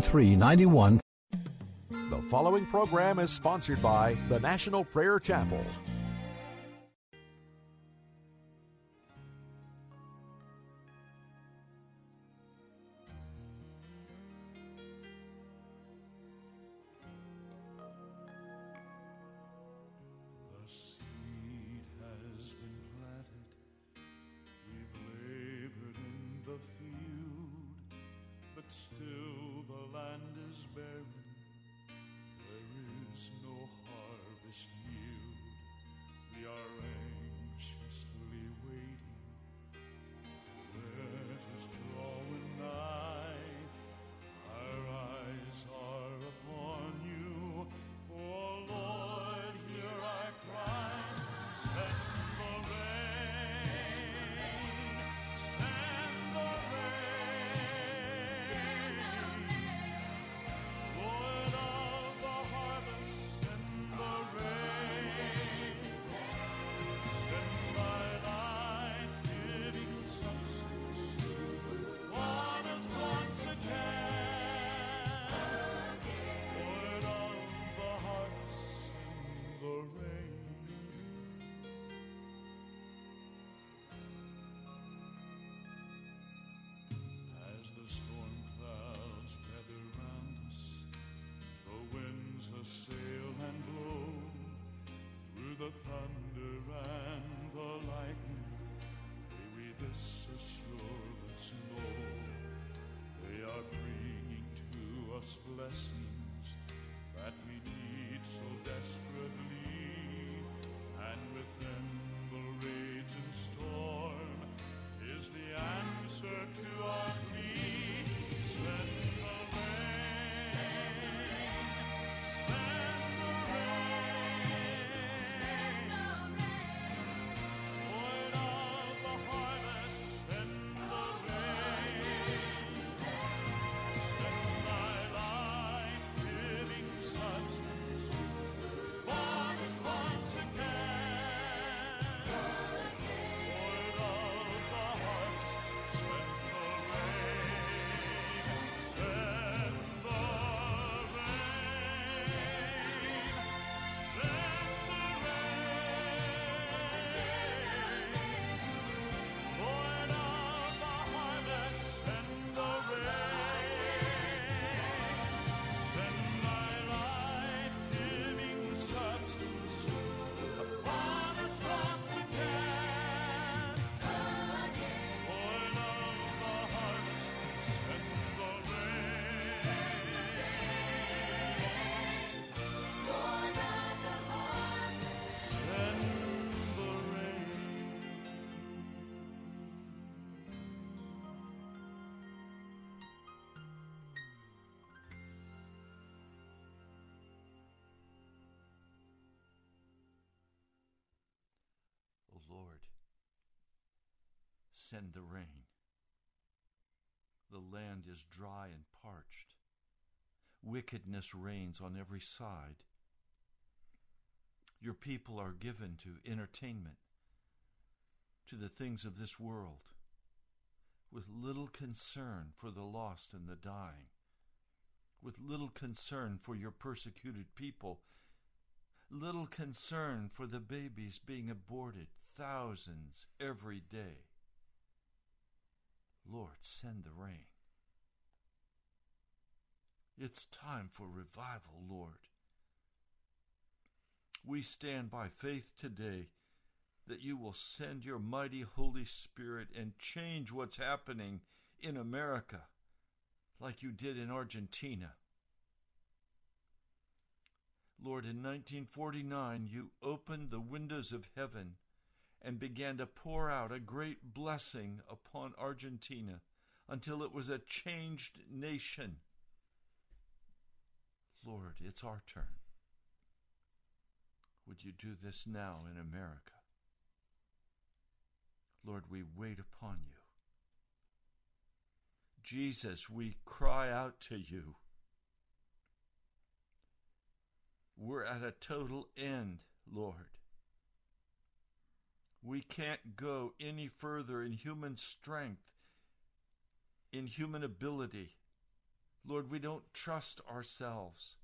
391. The following program is sponsored by the National Prayer Chapel. The thunder and the lightning. May we this assurance know: they are bringing to us blessings send the rain. The land is dry and parched. Wickedness reigns on every side. Your people are given to entertainment, to the things of this world, with little concern for the lost and the dying, with little concern for your persecuted people, little concern for the babies being aborted, thousands every day. Lord, send the rain. It's time for revival, Lord. We stand by faith today that you will send your mighty Holy Spirit and change what's happening in America like you did in Argentina. Lord, in 1949, you opened the windows of heaven and began to pour out a great blessing upon Argentina until it was a changed nation. Lord, it's our turn. Would you do this now in America? Lord, we wait upon you. Jesus, we cry out to you. We're at a total end, Lord. We can't go any further in human strength, in human ability. Lord, we don't trust ourselves.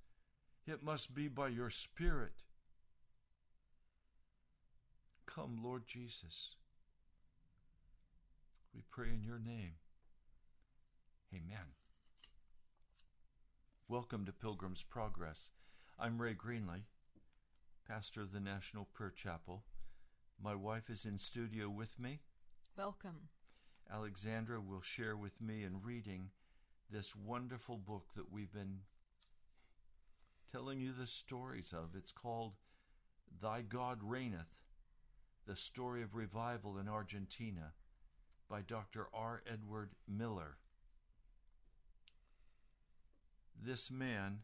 It must be by your Spirit. Come, Lord Jesus. We pray in your name. Amen. Welcome to Pilgrim's Progress. I'm Ray Greenley, pastor of the National Prayer Chapel. My wife is in studio with me. Welcome. Alexandra will share with me in reading this wonderful book that we've been telling you the stories of. It's called Thy God Reigneth The Story of Revival in Argentina by Dr. R. Edward Miller. This man,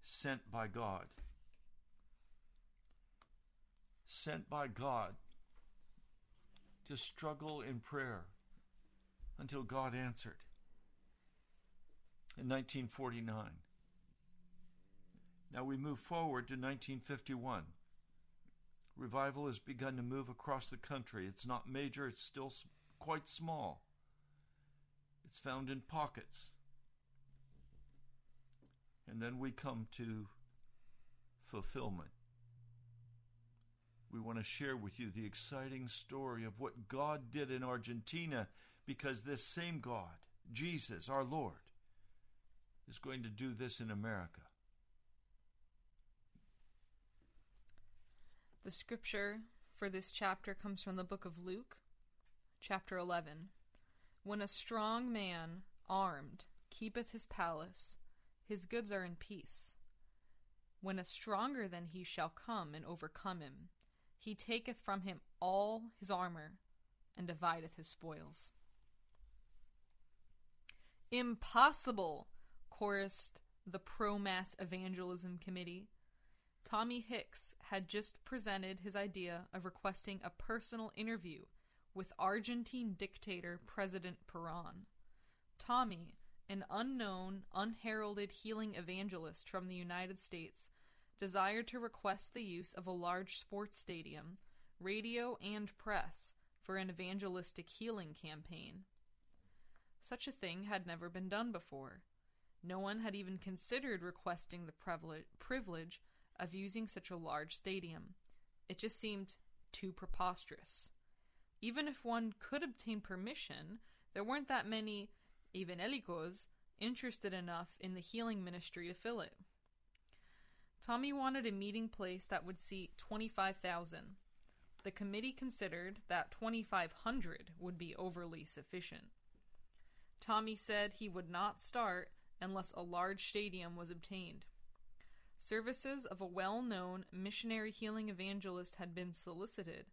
sent by God, sent by God to struggle in prayer until God answered in 1949. Now we move forward to 1951. Revival has begun to move across the country. It's not major, it's still quite small. It's found in pockets. And then we come to fulfillment. We want to share with you the exciting story of what God did in Argentina because this same God, Jesus, our Lord, is going to do this in America. The scripture for this chapter comes from the book of Luke, chapter 11. When a strong man, armed, keepeth his palace, his goods are in peace. When a stronger than he shall come and overcome him, he taketh from him all his armor and divideth his spoils. Impossible, chorused the pro mass evangelism committee. Tommy Hicks had just presented his idea of requesting a personal interview with Argentine dictator President Peron. Tommy, an unknown, unheralded healing evangelist from the United States, desired to request the use of a large sports stadium, radio, and press for an evangelistic healing campaign. Such a thing had never been done before. No one had even considered requesting the privilege of using such a large stadium. It just seemed too preposterous. Even if one could obtain permission, there weren't that many evangelicos interested enough in the healing ministry to fill it. Tommy wanted a meeting place that would seat 25,000. The committee considered that 2,500 would be overly sufficient. Tommy said he would not start unless a large stadium was obtained. Services of a well known missionary healing evangelist had been solicited,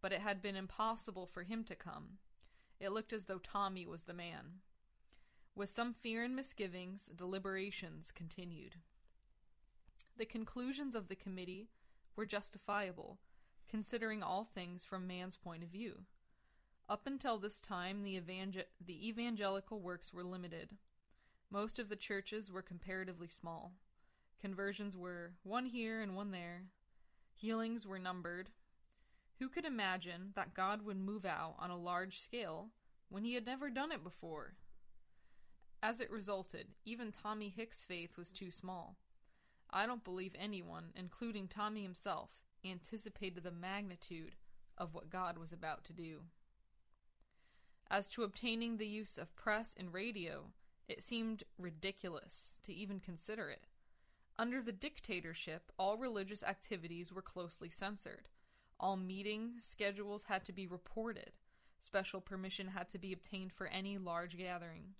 but it had been impossible for him to come. It looked as though Tommy was the man. With some fear and misgivings, deliberations continued. The conclusions of the committee were justifiable, considering all things from man's point of view. Up until this time, the, evangel- the evangelical works were limited. Most of the churches were comparatively small. Conversions were one here and one there. Healings were numbered. Who could imagine that God would move out on a large scale when he had never done it before? As it resulted, even Tommy Hicks' faith was too small. I don't believe anyone, including Tommy himself, anticipated the magnitude of what God was about to do. As to obtaining the use of press and radio, it seemed ridiculous to even consider it. Under the dictatorship, all religious activities were closely censored. All meeting schedules had to be reported. Special permission had to be obtained for any large gathering.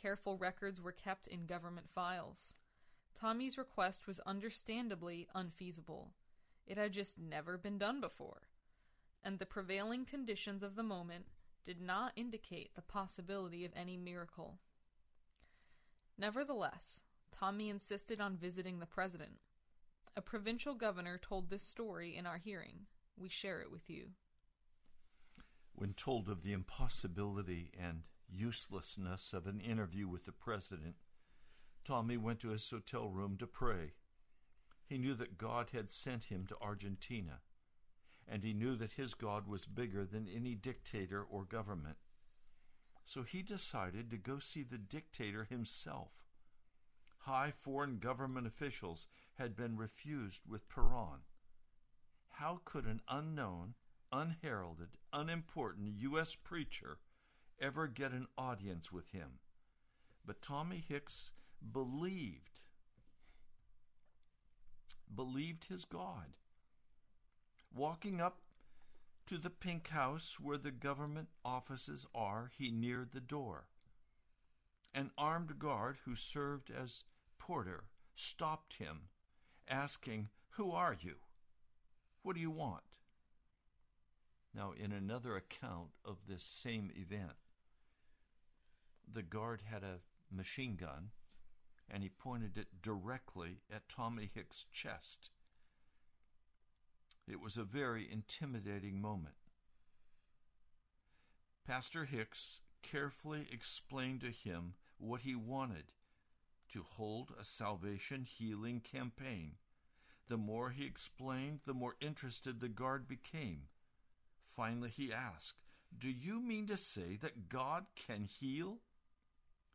Careful records were kept in government files. Tommy's request was understandably unfeasible. It had just never been done before. And the prevailing conditions of the moment did not indicate the possibility of any miracle. Nevertheless, Tommy insisted on visiting the president. A provincial governor told this story in our hearing. We share it with you. When told of the impossibility and uselessness of an interview with the president, Tommy went to his hotel room to pray. He knew that God had sent him to Argentina, and he knew that his God was bigger than any dictator or government. So he decided to go see the dictator himself. High foreign government officials had been refused with Peron. How could an unknown, unheralded, unimportant U.S. preacher ever get an audience with him? But Tommy Hicks believed believed his God. Walking up to the pink house where the government offices are, he neared the door. An armed guard who served as porter stopped him, asking, Who are you? What do you want? Now, in another account of this same event, the guard had a machine gun and he pointed it directly at Tommy Hicks' chest. It was a very intimidating moment. Pastor Hicks carefully explained to him what he wanted to hold a salvation healing campaign. The more he explained, the more interested the guard became. Finally, he asked, Do you mean to say that God can heal?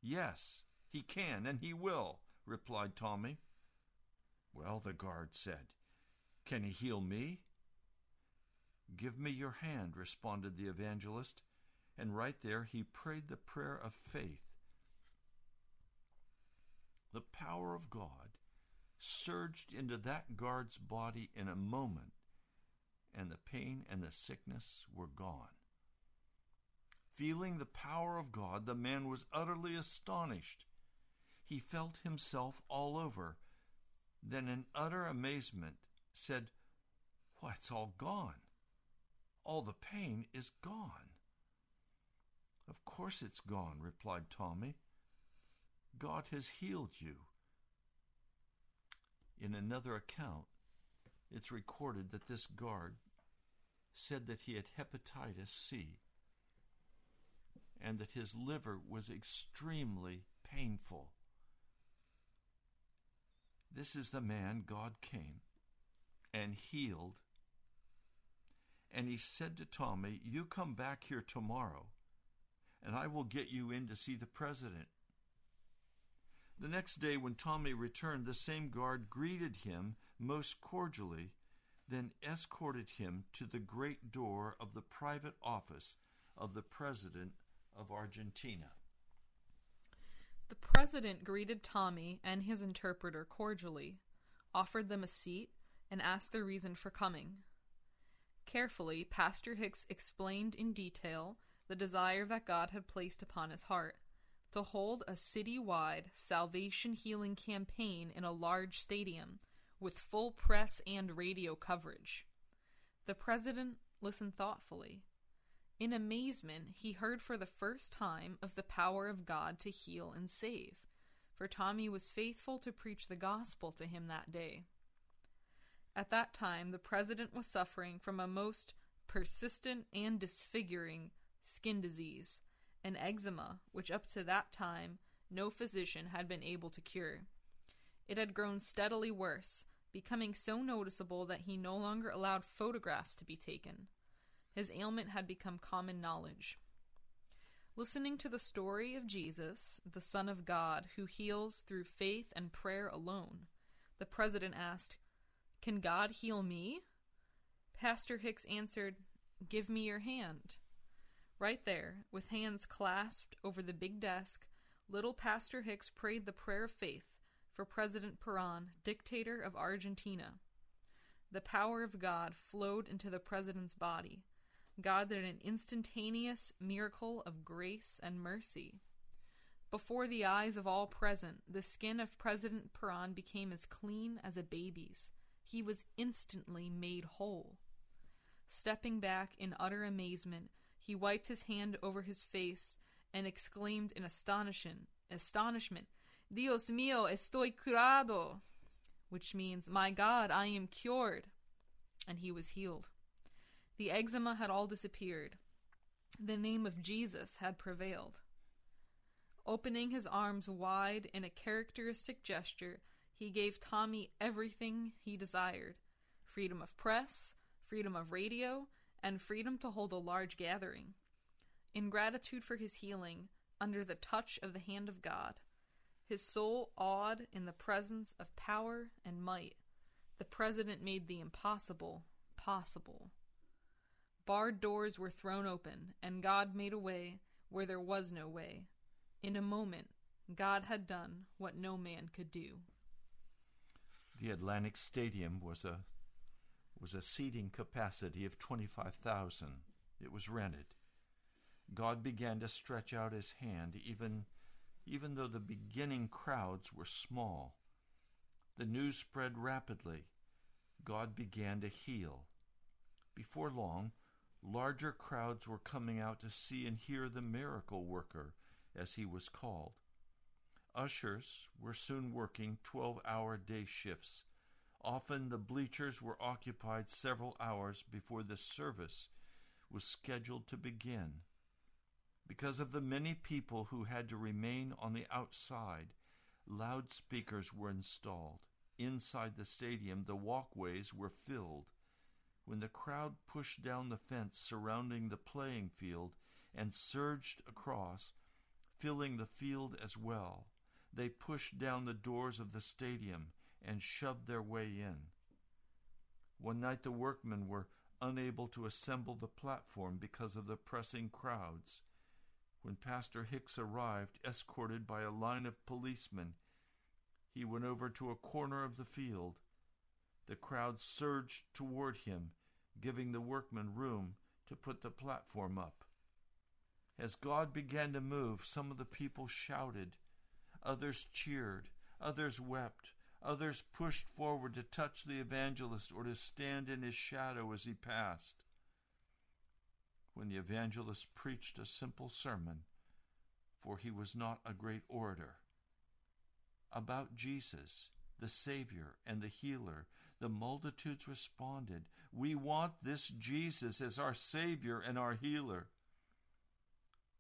Yes, he can, and he will, replied Tommy. Well, the guard said, Can he heal me? Give me your hand, responded the evangelist, and right there he prayed the prayer of faith. The power of God surged into that guard's body in a moment, and the pain and the sickness were gone. Feeling the power of God, the man was utterly astonished. He felt himself all over, then, in utter amazement, said, Why, it's all gone. All the pain is gone. Of course it's gone, replied Tommy. God has healed you. In another account, it's recorded that this guard said that he had hepatitis C and that his liver was extremely painful. This is the man God came and healed. And he said to Tommy, You come back here tomorrow, and I will get you in to see the president. The next day, when Tommy returned, the same guard greeted him most cordially, then escorted him to the great door of the private office of the President of Argentina. The president greeted Tommy and his interpreter cordially, offered them a seat, and asked their reason for coming. Carefully, Pastor Hicks explained in detail the desire that God had placed upon his heart to hold a citywide salvation healing campaign in a large stadium with full press and radio coverage. The president listened thoughtfully. In amazement, he heard for the first time of the power of God to heal and save, for Tommy was faithful to preach the gospel to him that day. At that time, the president was suffering from a most persistent and disfiguring skin disease an eczema which up to that time no physician had been able to cure. It had grown steadily worse, becoming so noticeable that he no longer allowed photographs to be taken. His ailment had become common knowledge. Listening to the story of Jesus, the Son of God, who heals through faith and prayer alone, the president asked, Can God heal me? Pastor Hicks answered, Give me your hand. Right there, with hands clasped over the big desk, little Pastor Hicks prayed the prayer of faith for President Peron, dictator of Argentina. The power of God flowed into the president's body. God did an instantaneous miracle of grace and mercy. Before the eyes of all present, the skin of President Peron became as clean as a baby's. He was instantly made whole. Stepping back in utter amazement, he wiped his hand over his face and exclaimed in astonishment, astonishment, Dios mío, estoy curado, which means, My God, I am cured. And he was healed. The eczema had all disappeared. The name of Jesus had prevailed. Opening his arms wide in a characteristic gesture, he gave Tommy everything he desired freedom of press, freedom of radio, and freedom to hold a large gathering. In gratitude for his healing, under the touch of the hand of God, his soul awed in the presence of power and might, the president made the impossible possible. Barred doors were thrown open, and God made a way where there was no way. In a moment, God had done what no man could do. The Atlanta Stadium was a was a seating capacity of 25,000. It was rented. God began to stretch out his hand even even though the beginning crowds were small. The news spread rapidly. God began to heal. Before long, larger crowds were coming out to see and hear the miracle worker, as he was called. Ushers were soon working 12 hour day shifts. Often the bleachers were occupied several hours before the service was scheduled to begin. Because of the many people who had to remain on the outside, loudspeakers were installed. Inside the stadium, the walkways were filled. When the crowd pushed down the fence surrounding the playing field and surged across, filling the field as well, they pushed down the doors of the stadium and shoved their way in. One night the workmen were unable to assemble the platform because of the pressing crowds. When Pastor Hicks arrived, escorted by a line of policemen, he went over to a corner of the field. The crowd surged toward him, giving the workmen room to put the platform up. As God began to move, some of the people shouted, others cheered, others wept, others pushed forward to touch the evangelist or to stand in his shadow as he passed. When the evangelist preached a simple sermon, for he was not a great orator, about Jesus, the Savior and the Healer, the multitudes responded, We want this Jesus as our Savior and our Healer.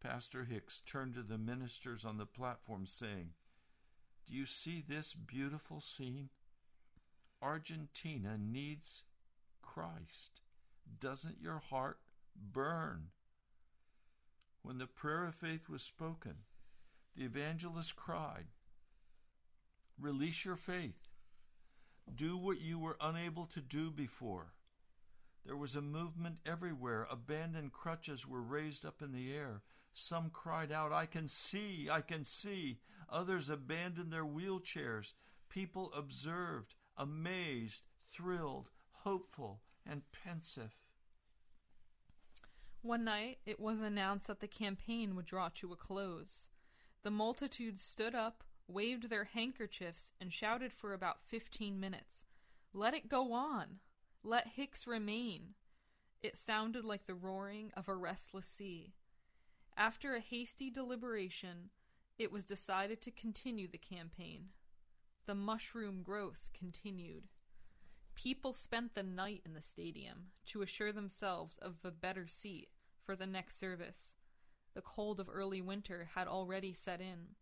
Pastor Hicks turned to the ministers on the platform, saying, Do you see this beautiful scene? Argentina needs Christ. Doesn't your heart burn? When the prayer of faith was spoken, the evangelist cried, Release your faith. Do what you were unable to do before. There was a movement everywhere. Abandoned crutches were raised up in the air. Some cried out, I can see, I can see. Others abandoned their wheelchairs. People observed, amazed, thrilled, hopeful, and pensive. One night, it was announced that the campaign would draw to a close. The multitude stood up, waved their handkerchiefs, and shouted for about fifteen minutes. Let it go on! Let Hicks remain! It sounded like the roaring of a restless sea. After a hasty deliberation, it was decided to continue the campaign. The mushroom growth continued. People spent the night in the stadium to assure themselves of a better seat for the next service. The cold of early winter had already set in.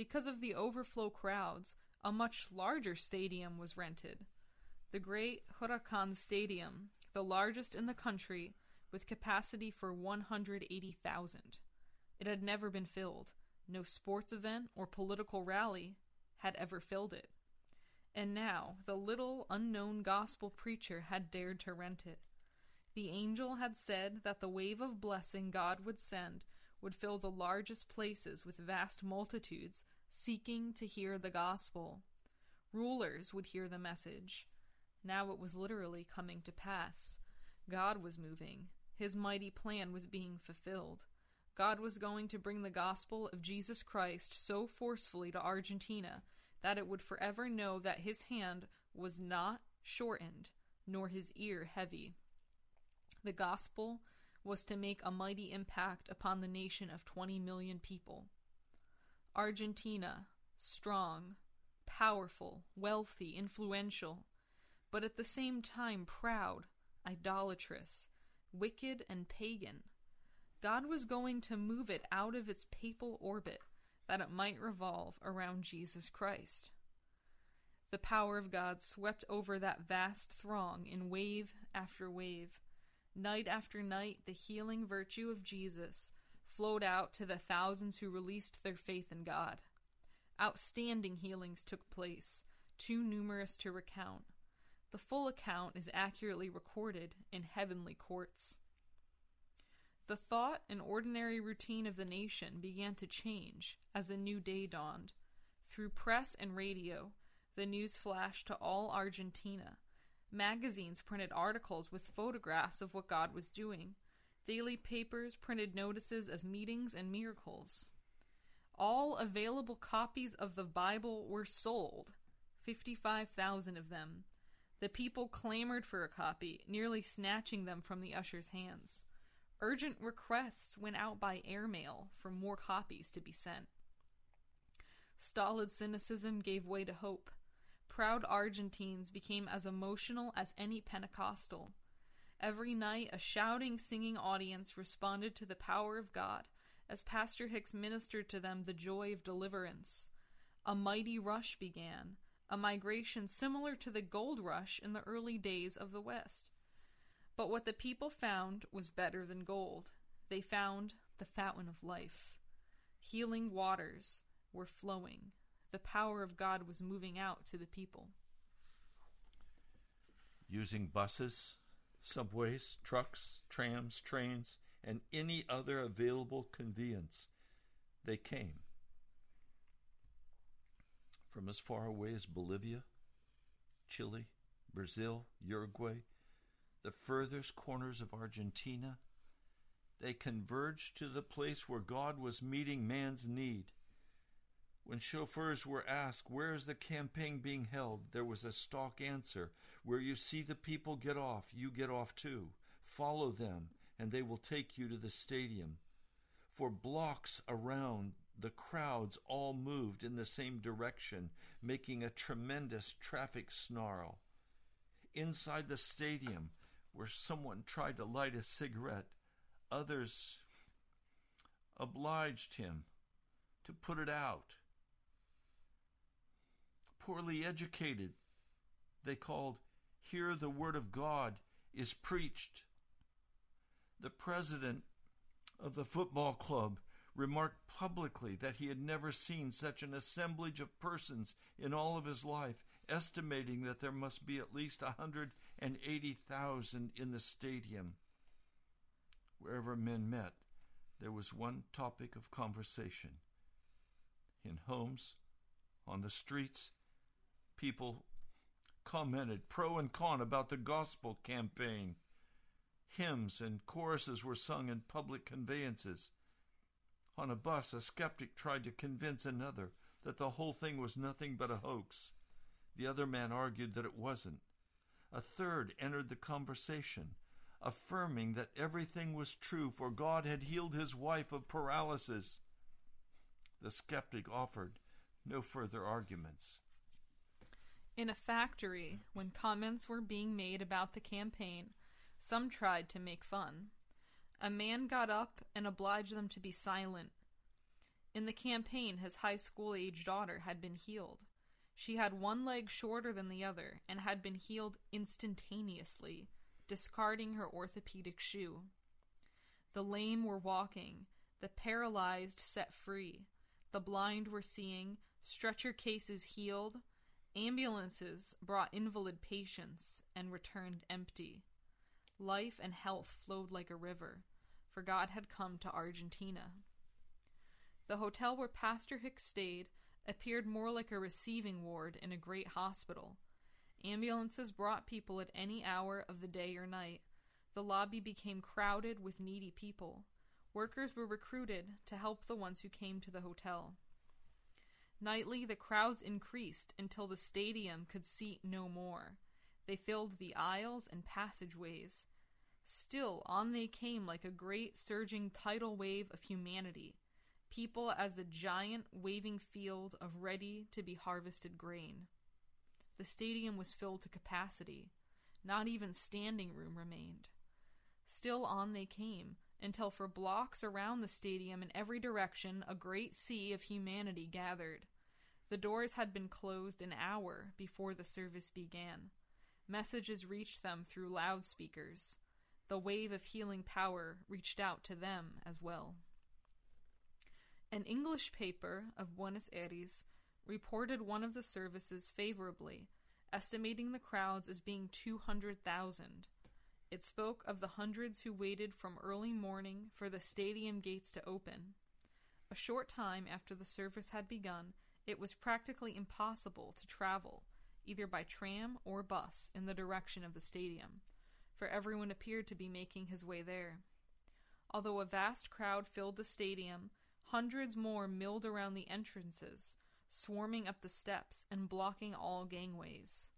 Because of the overflow crowds, a much larger stadium was rented. The great Huracan Stadium, the largest in the country, with capacity for 180,000. It had never been filled. No sports event or political rally had ever filled it. And now the little unknown gospel preacher had dared to rent it. The angel had said that the wave of blessing God would send would fill the largest places with vast multitudes seeking to hear the gospel. Rulers would hear the message. Now it was literally coming to pass. God was moving. His mighty plan was being fulfilled. God was going to bring the gospel of Jesus Christ so forcefully to Argentina that it would forever know that his hand was not shortened, nor his ear heavy. The gospel was to make a mighty impact upon the nation of 20 million people. Argentina, strong, powerful, wealthy, influential, but at the same time proud, idolatrous, wicked, and pagan. God was going to move it out of its papal orbit that it might revolve around Jesus Christ. The power of God swept over that vast throng in wave after wave. Night after night, the healing virtue of Jesus flowed out to the thousands who released their faith in God. Outstanding healings took place, too numerous to recount. The full account is accurately recorded in heavenly courts. The thought and ordinary routine of the nation began to change as a new day dawned. Through press and radio, the news flashed to all Argentina. Magazines printed articles with photographs of what God was doing. Daily papers printed notices of meetings and miracles. All available copies of the Bible were sold, 55,000 of them. The people clamored for a copy, nearly snatching them from the usher's hands. Urgent requests went out by airmail for more copies to be sent. Stolid cynicism gave way to hope. Proud Argentines became as emotional as any Pentecostal. Every night, a shouting, singing audience responded to the power of God as Pastor Hicks ministered to them the joy of deliverance. A mighty rush began, a migration similar to the gold rush in the early days of the West. But what the people found was better than gold. They found the fountain of life. Healing waters were flowing. The power of God was moving out to the people. Using buses, subways, trucks, trams, trains, and any other available conveyance, they came. From as far away as Bolivia, Chile, Brazil, Uruguay, the furthest corners of Argentina, they converged to the place where God was meeting man's need. When chauffeurs were asked, Where is the campaign being held? there was a stock answer Where you see the people get off, you get off too. Follow them, and they will take you to the stadium. For blocks around, the crowds all moved in the same direction, making a tremendous traffic snarl. Inside the stadium, where someone tried to light a cigarette, others obliged him to put it out. Poorly educated, they called, Here the Word of God is preached. The president of the football club remarked publicly that he had never seen such an assemblage of persons in all of his life, estimating that there must be at least a 180,000 in the stadium. Wherever men met, there was one topic of conversation. In homes, on the streets, people commented pro and con about the gospel campaign. Hymns and choruses were sung in public conveyances. On a bus, a skeptic tried to convince another that the whole thing was nothing but a hoax. The other man argued that it wasn't. A third entered the conversation, affirming that everything was true, for God had healed his wife of paralysis. The skeptic offered no further arguments. In a factory, when comments were being made about the campaign, some tried to make fun. A man got up and obliged them to be silent. In the campaign, his high school age daughter had been healed. She had one leg shorter than the other and had been healed instantaneously, discarding her orthopedic shoe. The lame were walking, the paralyzed set free, the blind were seeing, stretcher cases healed, ambulances brought invalid patients and returned empty. Life and health flowed like a river, for God had come to Argentina. The hotel where Pastor Hicks stayed appeared more like a receiving ward in a great hospital. Ambulances brought people at any hour of the day or night. The lobby became crowded with needy people. Workers were recruited to help the ones who came to the hotel. Nightly, the crowds increased until the stadium could seat no more. They filled the aisles and passageways. Still, on they came like a great surging tidal wave of humanity. people as a giant waving field of ready to be harvested grain. The stadium was filled to capacity. Not even standing room remained. Still on they came, until for blocks around the stadium in every direction a great sea of humanity gathered. The doors had been closed an hour before the service began. Messages reached them through loudspeakers. The wave of healing power reached out to them as well. An English paper of Buenos Aires reported one of the services favorably, estimating the crowds as being 200,000. It spoke of the hundreds who waited from early morning for the stadium gates to open. A short time after the service had begun, it was practically impossible to travel, either by tram or bus, in the direction of the stadium, for everyone appeared to be making his way there. Although a vast crowd filled the stadium, hundreds more milled around the entrances, swarming up the steps and blocking all gangways.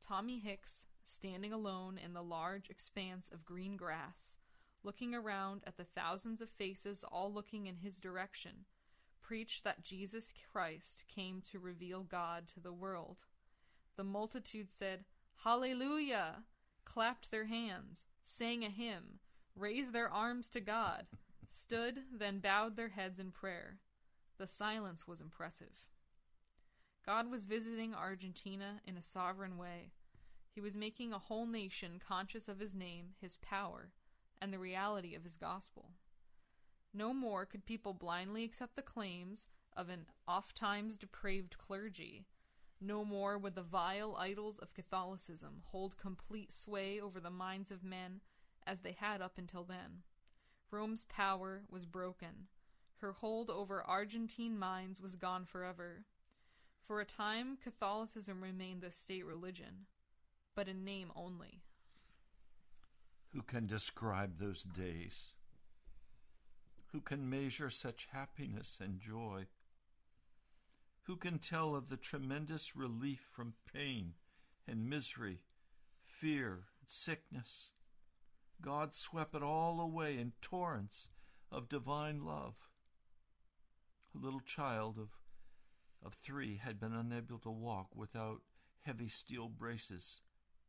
Tommy Hicks, standing alone in the large expanse of green grass, looking around at the thousands of faces all looking in his direction, preached that Jesus Christ came to reveal God to the world. The multitude said, Hallelujah! clapped their hands, sang a hymn, raised their arms to God, stood, then bowed their heads in prayer. The silence was impressive. God was visiting Argentina in a sovereign way. He was making a whole nation conscious of his name, his power, and the reality of his gospel. No more could people blindly accept the claims of an oft times depraved clergy. No more would the vile idols of Catholicism hold complete sway over the minds of men as they had up until then. Rome's power was broken. Her hold over Argentine minds was gone forever. For a time, Catholicism remained the state religion, but in name only. Who can describe those days? Who can measure such happiness and joy? Who can tell of the tremendous relief from pain and misery, fear and sickness? God swept it all away in torrents of divine love. A little child of, of three had been unable to walk without heavy steel braces.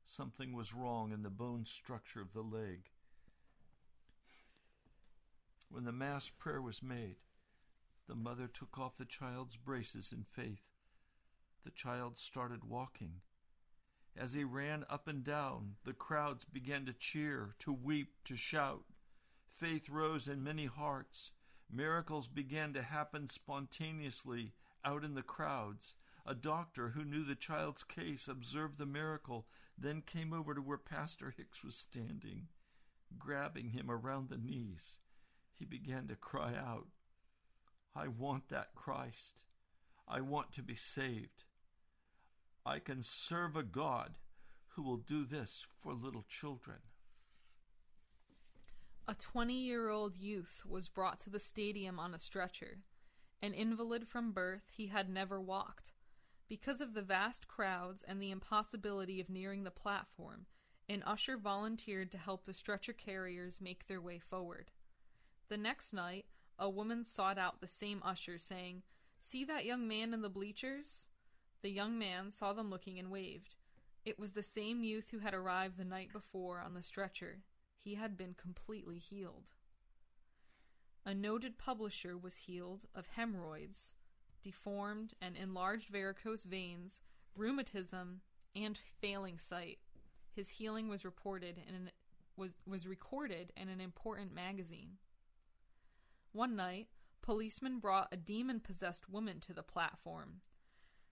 Something was wrong in the bone structure of the leg. When the Mass prayer was made, the mother took off the child's braces in faith. The child started walking. As he ran up and down, the crowds began to cheer, to weep, to shout. Faith rose in many hearts. Miracles began to happen spontaneously out in the crowds. A doctor who knew the child's case observed the miracle, then came over to where Pastor Hicks was standing. Grabbing him around the knees, he began to cry out, I want that Christ. I want to be saved. I can serve a God who will do this for little children. A 20 year old youth was brought to the stadium on a stretcher. An invalid from birth, he had never walked. Because of the vast crowds and the impossibility of nearing the platform, an usher volunteered to help the stretcher carriers make their way forward. The next night, a woman sought out the same usher, saying, See that young man in the bleachers? The young man saw them looking and waved. It was the same youth who had arrived the night before on the stretcher. He had been completely healed. A noted publisher was healed of hemorrhoids, deformed and enlarged varicose veins, rheumatism, and failing sight. His healing was reported in an, was was recorded in an important magazine. One night, policemen brought a demon-possessed woman to the platform.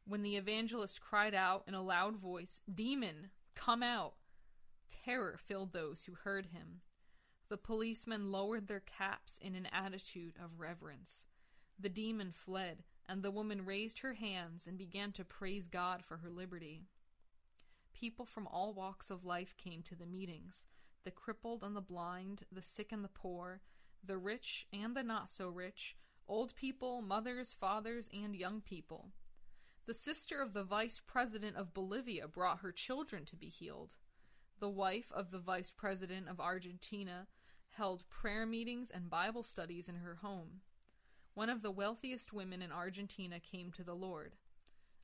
When the evangelist cried out in a loud voice, Demon, come out! Terror filled those who heard him. The policemen lowered their caps in an attitude of reverence. The demon fled, and the woman raised her hands and began to praise God for her liberty. People from all walks of life came to the meetings the crippled and the blind, the sick and the poor, the rich and the not so rich, old people, mothers, fathers, and young people. The sister of the vice president of Bolivia brought her children to be healed. The wife of the vice president of Argentina held prayer meetings and Bible studies in her home. One of the wealthiest women in Argentina came to the Lord.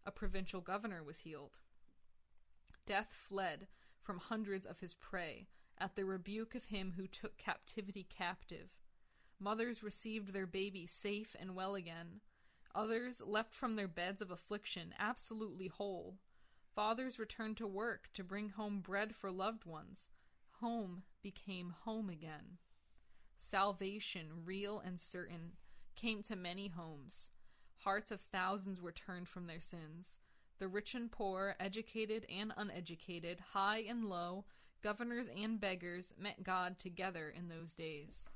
A provincial governor was healed. Death fled from hundreds of his prey at the rebuke of him who took captivity captive. Mothers received their babies safe and well again. Others leapt from their beds of affliction absolutely whole. Fathers returned to work to bring home bread for loved ones. Home became home again. Salvation, real and certain, came to many homes. Hearts of thousands were turned from their sins. The rich and poor, educated and uneducated, high and low, governors and beggars met God together in those days.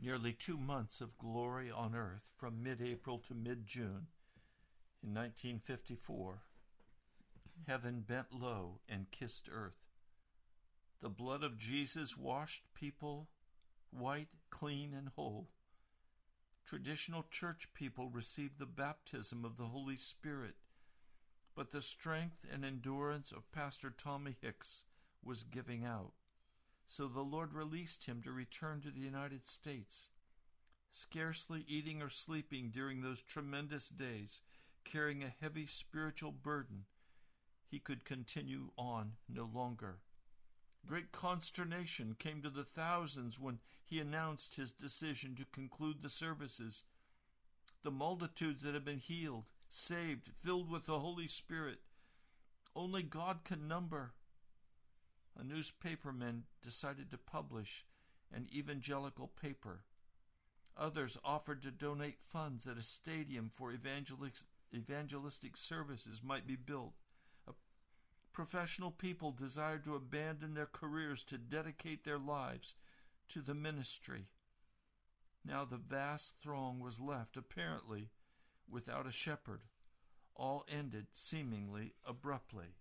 Nearly two months of glory on earth from mid April to mid June in 1954. Heaven bent low and kissed earth. The blood of Jesus washed people white, clean, and whole. Traditional church people received the baptism of the Holy Spirit, but the strength and endurance of Pastor Tommy Hicks was giving out. So the Lord released him to return to the United States. Scarcely eating or sleeping during those tremendous days, carrying a heavy spiritual burden, he could continue on no longer. Great consternation came to the thousands when he announced his decision to conclude the services. The multitudes that had been healed, saved, filled with the Holy Spirit, only God can number. A newspaperman decided to publish an evangelical paper. Others offered to donate funds that a stadium for evangelistic services might be built. Professional people desired to abandon their careers to dedicate their lives to the ministry. Now the vast throng was left, apparently, without a shepherd. All ended seemingly abruptly.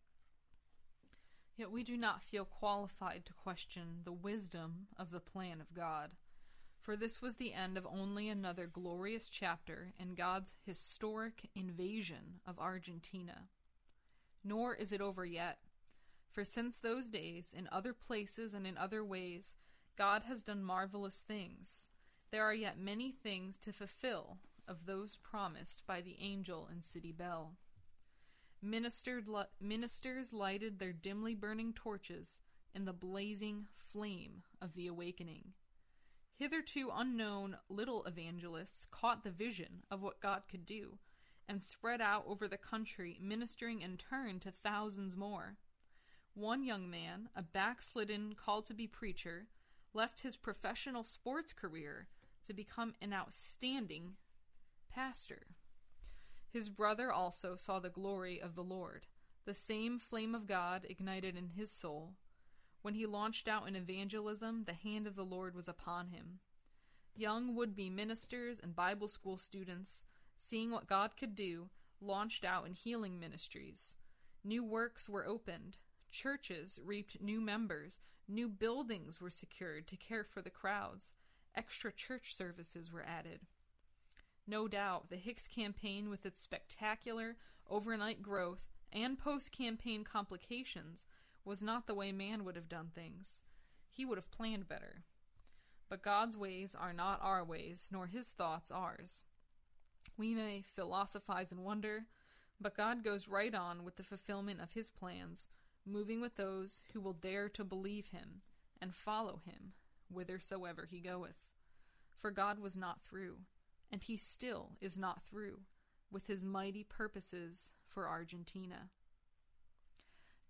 Yet we do not feel qualified to question the wisdom of the plan of God, for this was the end of only another glorious chapter in God's historic invasion of Argentina. Nor is it over yet. For since those days, in other places and in other ways, God has done marvelous things. There are yet many things to fulfill of those promised by the angel in City Bell. Ministered, ministers lighted their dimly burning torches in the blazing flame of the awakening. Hitherto unknown little evangelists caught the vision of what God could do and spread out over the country, ministering in turn to thousands more. One young man, a backslidden, called to be preacher, left his professional sports career to become an outstanding pastor. His brother also saw the glory of the Lord. The same flame of God ignited in his soul. When he launched out in evangelism, the hand of the Lord was upon him. Young would be ministers and Bible school students seeing what God could do, launched out in healing ministries. New works were opened, churches reaped new members, new buildings were secured to care for the crowds, extra church services were added. No doubt, the Hicks campaign, with its spectacular overnight growth and post campaign complications, was not the way man would have done things. He would have planned better. But God's ways are not our ways, nor his thoughts ours. We may philosophize and wonder, but God goes right on with the fulfillment of his plans, moving with those who will dare to believe him and follow him whithersoever he goeth. For God was not through, and he still is not through, with his mighty purposes for Argentina.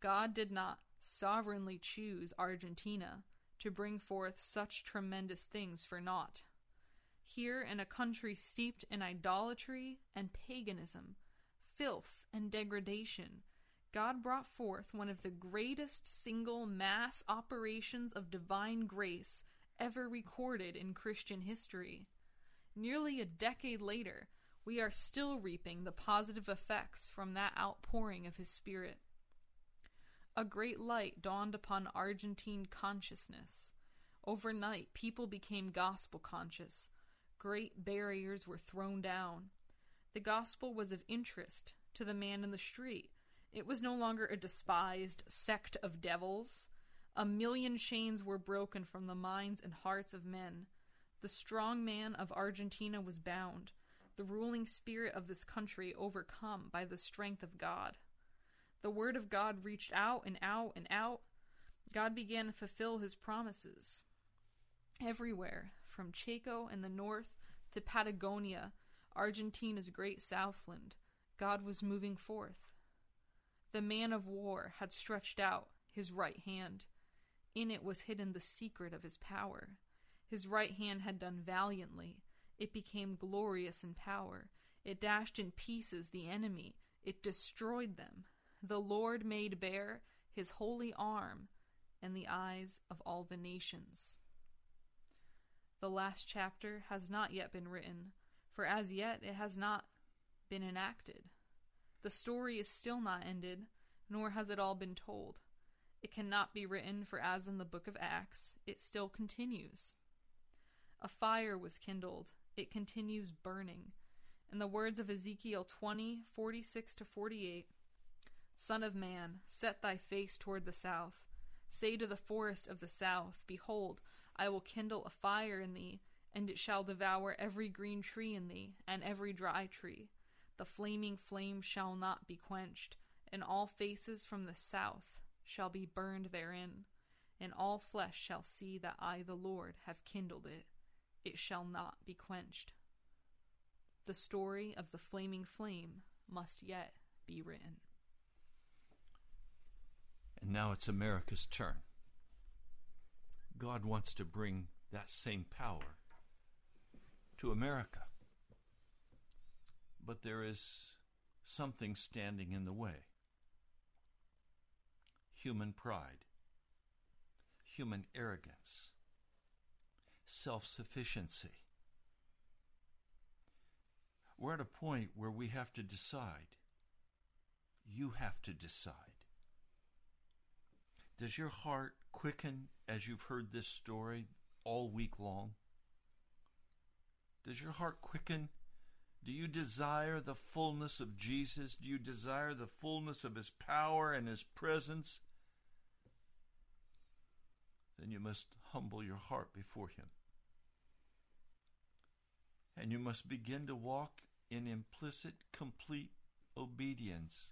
God did not sovereignly choose Argentina to bring forth such tremendous things for naught. Here, in a country steeped in idolatry and paganism, filth and degradation, God brought forth one of the greatest single mass operations of divine grace ever recorded in Christian history. Nearly a decade later, we are still reaping the positive effects from that outpouring of His Spirit. A great light dawned upon Argentine consciousness. Overnight, people became gospel conscious, great barriers were thrown down. The gospel was of interest to the man in the street. It was no longer a despised sect of devils. A million chains were broken from the minds and hearts of men. The strong man of Argentina was bound, the ruling spirit of this country overcome by the strength of God. The word of God reached out and out and out. God began to fulfill his promises. Everywhere, from Chaco in the north to Patagonia, Argentina's great southland, God was moving forth. The man of war had stretched out his right hand. In it was hidden the secret of his power. His right hand had done valiantly. It became glorious in power. It dashed in pieces the enemy. It destroyed them. The Lord made bare his holy arm and the eyes of all the nations. The last chapter has not yet been written, for as yet it has not been enacted. The story is still not ended, nor has it all been told. It cannot be written, for as in the book of Acts, it still continues. A fire was kindled, it continues burning. In the words of Ezekiel 20, 46 to 48, Son of man, set thy face toward the south. Say to the forest of the south, Behold, I will kindle a fire in thee, and it shall devour every green tree in thee, and every dry tree. The flaming flame shall not be quenched, and all faces from the south shall be burned therein, and all flesh shall see that I, the Lord, have kindled it. It shall not be quenched. The story of the flaming flame must yet be written. And now it's America's turn. God wants to bring that same power to America. But there is something standing in the way human pride, human arrogance, self sufficiency. We're at a point where we have to decide. You have to decide. Does your heart quicken as you've heard this story all week long? Does your heart quicken? Do you desire the fullness of Jesus? Do you desire the fullness of His power and His presence? Then you must humble your heart before Him. And you must begin to walk in implicit, complete obedience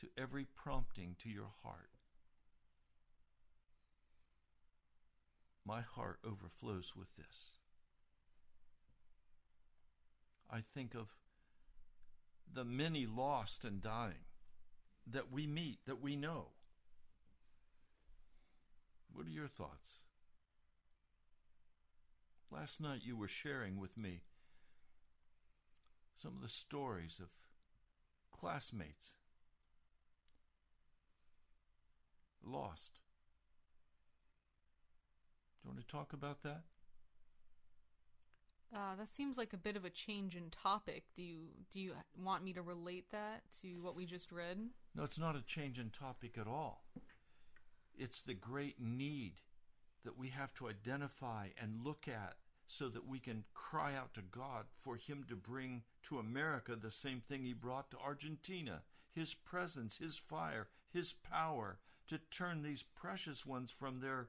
to every prompting to your heart. My heart overflows with this. I think of the many lost and dying that we meet, that we know. What are your thoughts? Last night you were sharing with me some of the stories of classmates lost. Do you want to talk about that? Uh, that seems like a bit of a change in topic. Do you do you want me to relate that to what we just read? No, it's not a change in topic at all. It's the great need that we have to identify and look at so that we can cry out to God for Him to bring to America the same thing He brought to Argentina His presence, His fire, His power to turn these precious ones from their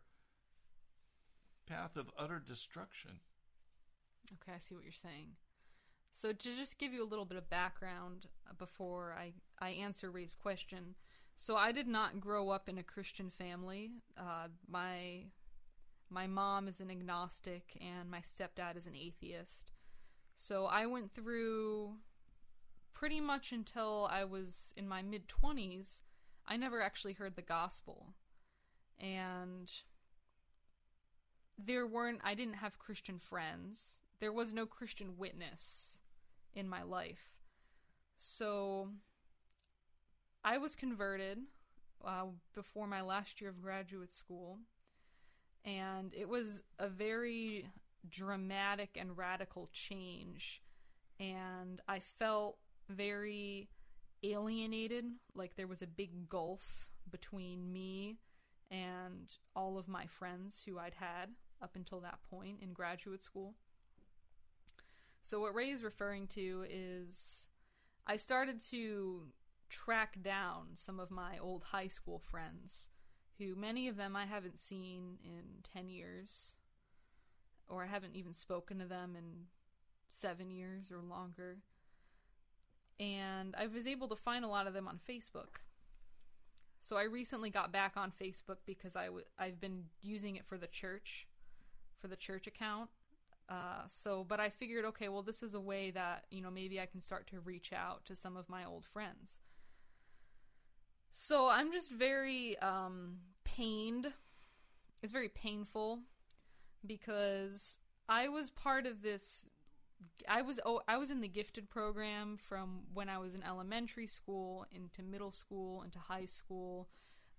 path of utter destruction. Okay, I see what you're saying. So to just give you a little bit of background uh, before I, I answer Ray's question. So I did not grow up in a Christian family. Uh, my my mom is an agnostic and my stepdad is an atheist. So I went through pretty much until I was in my mid 20s. I never actually heard the gospel. And there weren't I didn't have Christian friends. There was no Christian witness in my life. So I was converted uh, before my last year of graduate school, and it was a very dramatic and radical change. And I felt very alienated, like there was a big gulf between me and all of my friends who I'd had up until that point in graduate school. So, what Ray is referring to is I started to track down some of my old high school friends, who many of them I haven't seen in 10 years. or I haven't even spoken to them in seven years or longer. And I was able to find a lot of them on Facebook. So I recently got back on Facebook because I w- I've been using it for the church, for the church account. Uh, so, but I figured, okay, well, this is a way that you know maybe I can start to reach out to some of my old friends. So I'm just very um, pained. It's very painful because I was part of this. I was oh I was in the gifted program from when I was in elementary school into middle school into high school.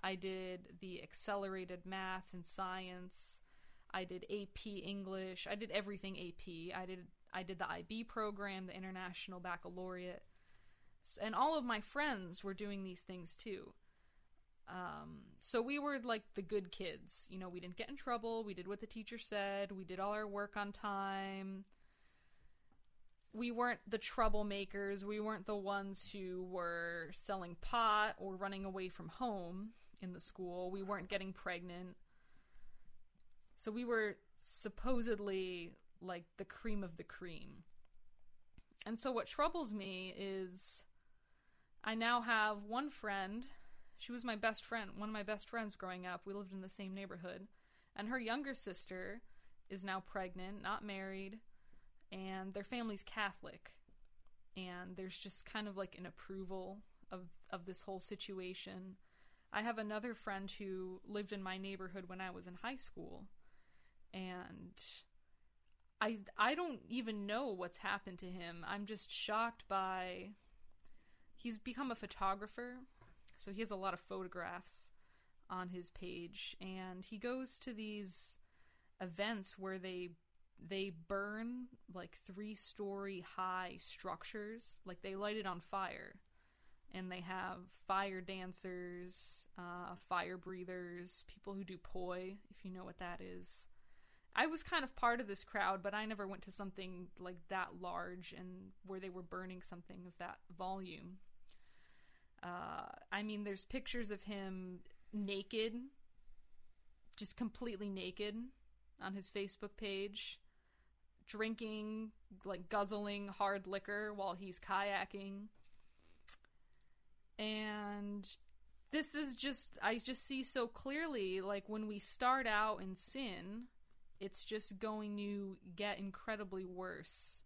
I did the accelerated math and science. I did AP English. I did everything AP. I did I did the IB program, the International Baccalaureate. And all of my friends were doing these things too. Um, so we were like the good kids. You know, we didn't get in trouble. We did what the teacher said. We did all our work on time. We weren't the troublemakers. We weren't the ones who were selling pot or running away from home in the school. We weren't getting pregnant. So we were supposedly like the cream of the cream. And so what troubles me is I now have one friend. She was my best friend, one of my best friends growing up. We lived in the same neighborhood. And her younger sister is now pregnant, not married, and their family's Catholic. And there's just kind of like an approval of of this whole situation. I have another friend who lived in my neighborhood when I was in high school and I I don't even know what's happened to him. I'm just shocked by he's become a photographer. So he has a lot of photographs on his page and he goes to these events where they they burn like three story high structures like they light it on fire and they have fire dancers uh, fire breathers people who do poi if you know what that is I was kind of part of this crowd, but I never went to something like that large and where they were burning something of that volume. Uh, I mean, there's pictures of him naked, just completely naked on his Facebook page, drinking, like guzzling hard liquor while he's kayaking. And this is just, I just see so clearly, like when we start out in sin, it's just going to get incredibly worse.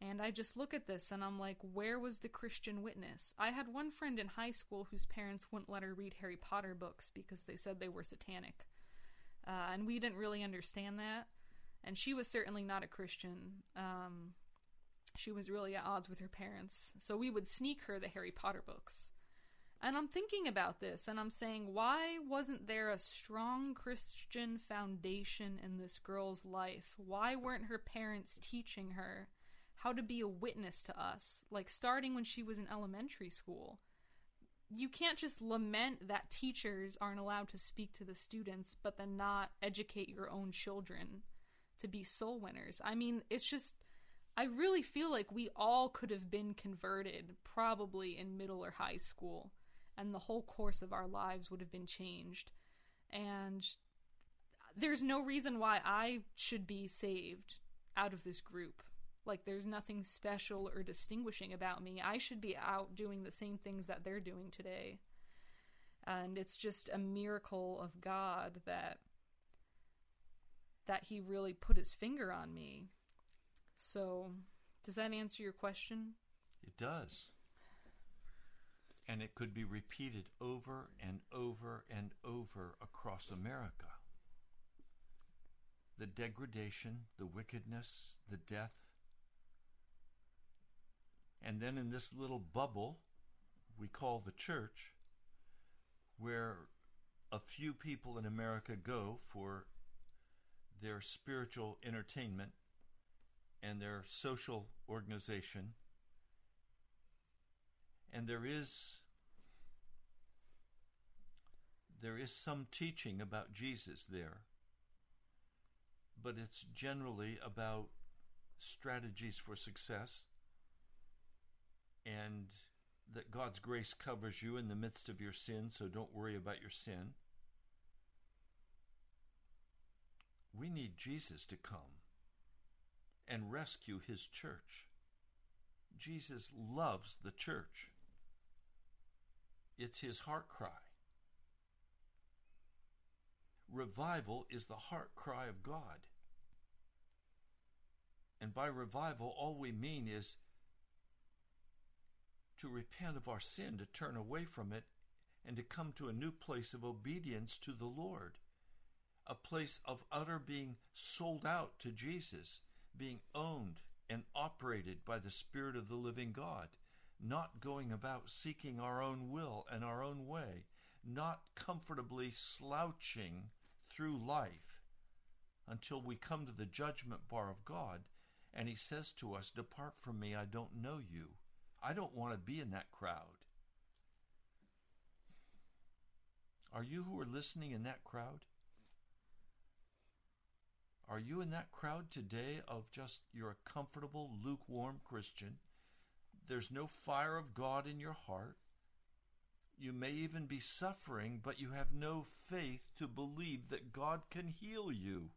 And I just look at this and I'm like, where was the Christian witness? I had one friend in high school whose parents wouldn't let her read Harry Potter books because they said they were satanic. Uh, and we didn't really understand that. And she was certainly not a Christian. Um, she was really at odds with her parents. So we would sneak her the Harry Potter books. And I'm thinking about this and I'm saying, why wasn't there a strong Christian foundation in this girl's life? Why weren't her parents teaching her how to be a witness to us? Like starting when she was in elementary school. You can't just lament that teachers aren't allowed to speak to the students, but then not educate your own children to be soul winners. I mean, it's just. I really feel like we all could have been converted probably in middle or high school and the whole course of our lives would have been changed. And there's no reason why I should be saved out of this group. Like, there's nothing special or distinguishing about me. I should be out doing the same things that they're doing today. And it's just a miracle of God that that he really put his finger on me. So, does that answer your question? It does and it could be repeated over and over and over across America. The degradation, the wickedness, the death. And then in this little bubble we call the church, where a few people in America go for their spiritual entertainment and their social organization. And there is there is some teaching about Jesus there, but it's generally about strategies for success and that God's grace covers you in the midst of your sin, so don't worry about your sin. We need Jesus to come and rescue his church. Jesus loves the church. It's his heart cry. Revival is the heart cry of God. And by revival, all we mean is to repent of our sin, to turn away from it, and to come to a new place of obedience to the Lord, a place of utter being sold out to Jesus, being owned and operated by the Spirit of the living God, not going about seeking our own will and our own way, not comfortably slouching through life until we come to the judgment bar of God and He says to us, Depart from me, I don't know you. I don't want to be in that crowd. Are you who are listening in that crowd? Are you in that crowd today of just you're a comfortable, lukewarm Christian? There's no fire of God in your heart. You may even be suffering, but you have no faith to believe that God can heal you.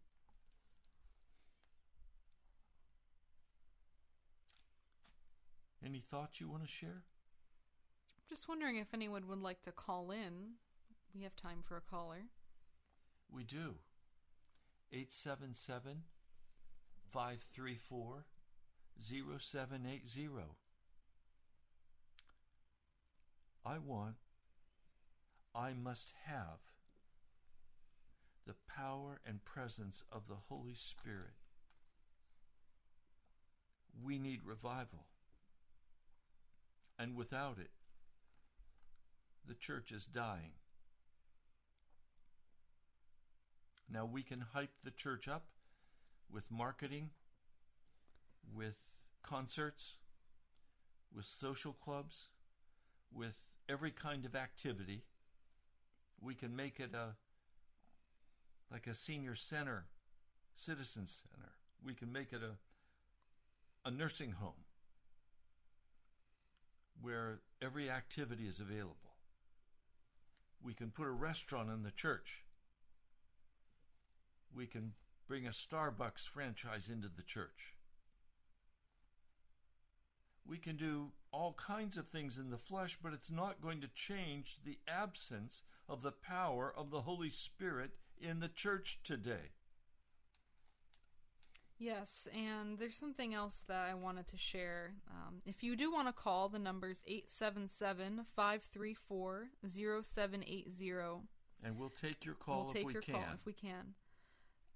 Any thoughts you want to share? Just wondering if anyone would like to call in. We have time for a caller. We do. 877 534 0780. I want, I must have the power and presence of the Holy Spirit. We need revival. And without it, the church is dying. Now we can hype the church up with marketing, with concerts, with social clubs, with every kind of activity. We can make it a like a senior center, citizen center. We can make it a a nursing home where every activity is available. We can put a restaurant in the church. We can bring a Starbucks franchise into the church. We can do all kinds of things in the flesh, but it's not going to change the absence of the power of the Holy Spirit in the church today. Yes, and there's something else that I wanted to share. Um, if you do want to call, the number's 877 534 0780. And we'll take your call We'll if take we your can. call if we can.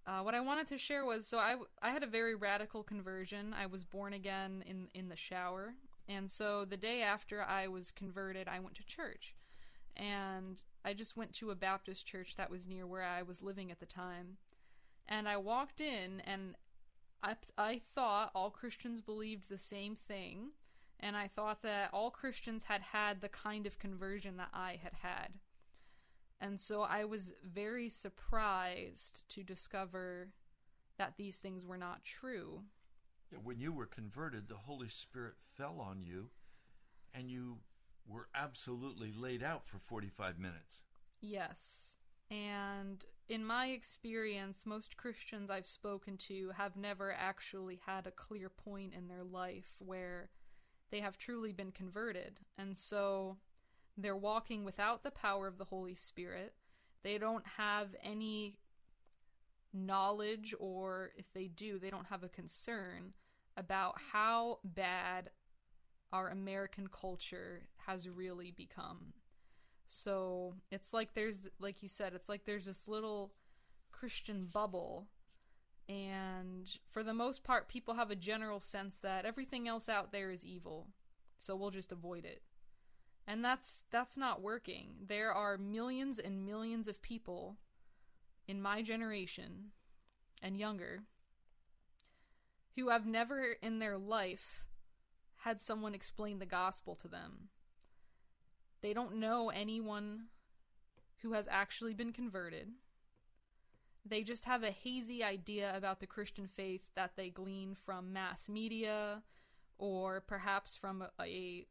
Uh, what I wanted to share was so I, I had a very radical conversion. I was born again in, in the shower. And so the day after I was converted, I went to church. And I just went to a Baptist church that was near where I was living at the time. And I walked in, and I, I thought all Christians believed the same thing. And I thought that all Christians had had the kind of conversion that I had had. And so I was very surprised to discover that these things were not true. When you were converted, the Holy Spirit fell on you and you were absolutely laid out for 45 minutes. Yes. And in my experience, most Christians I've spoken to have never actually had a clear point in their life where they have truly been converted. And so they're walking without the power of the Holy Spirit. They don't have any knowledge, or if they do, they don't have a concern about how bad our American culture has really become. So it's like there's, like you said, it's like there's this little Christian bubble. And for the most part, people have a general sense that everything else out there is evil. So we'll just avoid it. And that's that's not working. There are millions and millions of people in my generation and younger who have never in their life had someone explain the gospel to them. They don't know anyone who has actually been converted. They just have a hazy idea about the Christian faith that they glean from mass media or perhaps from a, a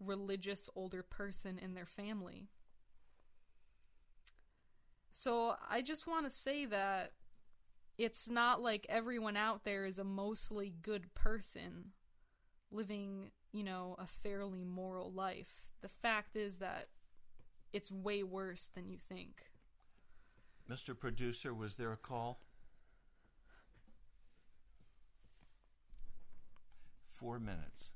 religious older person in their family. So I just want to say that it's not like everyone out there is a mostly good person living, you know, a fairly moral life. The fact is that it's way worse than you think. Mr. Producer, was there a call? Four minutes.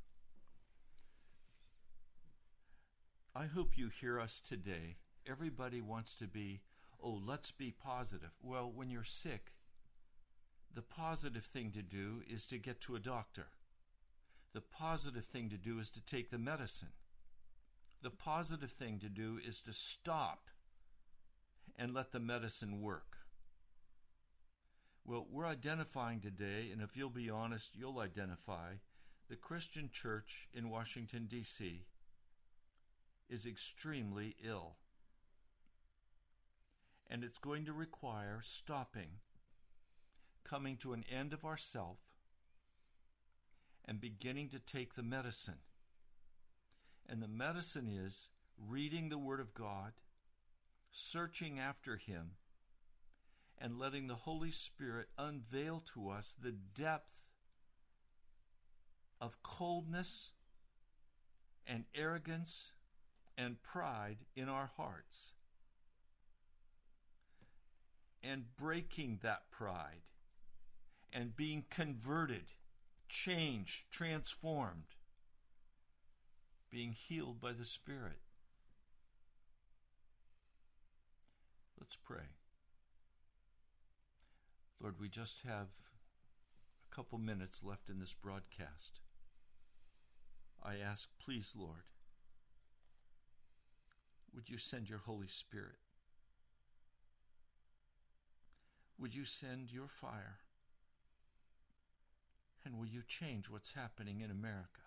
I hope you hear us today. Everybody wants to be, oh, let's be positive. Well, when you're sick, the positive thing to do is to get to a doctor. The positive thing to do is to take the medicine. The positive thing to do is to stop and let the medicine work. Well, we're identifying today, and if you'll be honest, you'll identify the Christian church in Washington, D.C. is extremely ill. And it's going to require stopping, coming to an end of ourself, and beginning to take the medicine. And the medicine is reading the Word of God, searching after Him, and letting the Holy Spirit unveil to us the depth of coldness and arrogance and pride in our hearts. And breaking that pride and being converted, changed, transformed, being healed by the Spirit. Let's pray. Lord, we just have a couple minutes left in this broadcast. I ask, please, Lord, would you send your Holy Spirit? Would you send your fire? And will you change what's happening in America?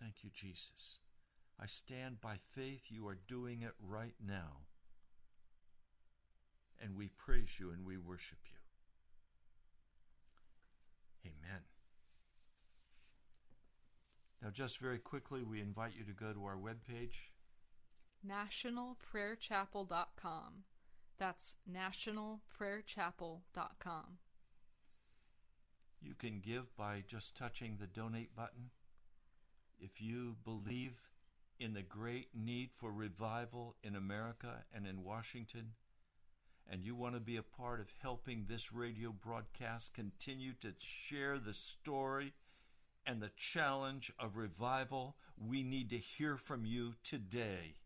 Thank you, Jesus. I stand by faith you are doing it right now. And we praise you and we worship you. Amen. Now, just very quickly, we invite you to go to our webpage, nationalprayerchapel.com. That's nationalprayerchapel.com. You can give by just touching the donate button. If you believe in the great need for revival in America and in Washington, and you want to be a part of helping this radio broadcast continue to share the story and the challenge of revival, we need to hear from you today.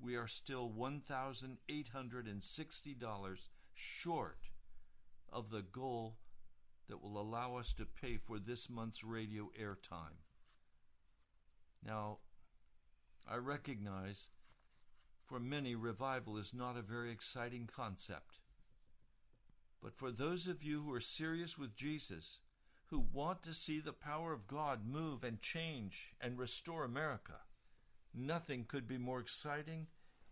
We are still $1,860 short of the goal that will allow us to pay for this month's radio airtime. Now, I recognize for many revival is not a very exciting concept. But for those of you who are serious with Jesus, who want to see the power of God move and change and restore America, nothing could be more exciting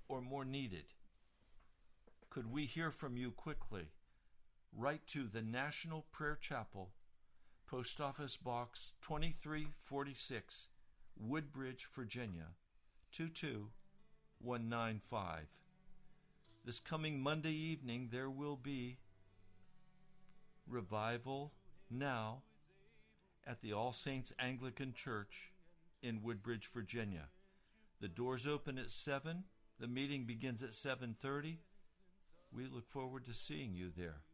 or more needed. Could we hear from you quickly? Write to the National Prayer Chapel, Post Office Box 2346, Woodbridge, Virginia 22195. This coming Monday evening, there will be revival now at the All Saints Anglican Church in Woodbridge, Virginia. The doors open at 7. The meeting begins at 7:30. We look forward to seeing you there.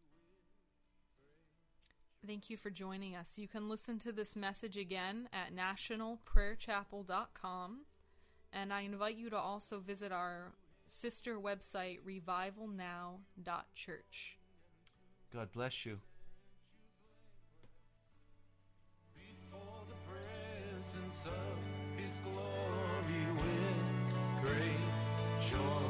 Thank you for joining us. You can listen to this message again at nationalprayerchapel.com. And I invite you to also visit our sister website, revivalnow.church. God bless you. before the presence of his glory with great joy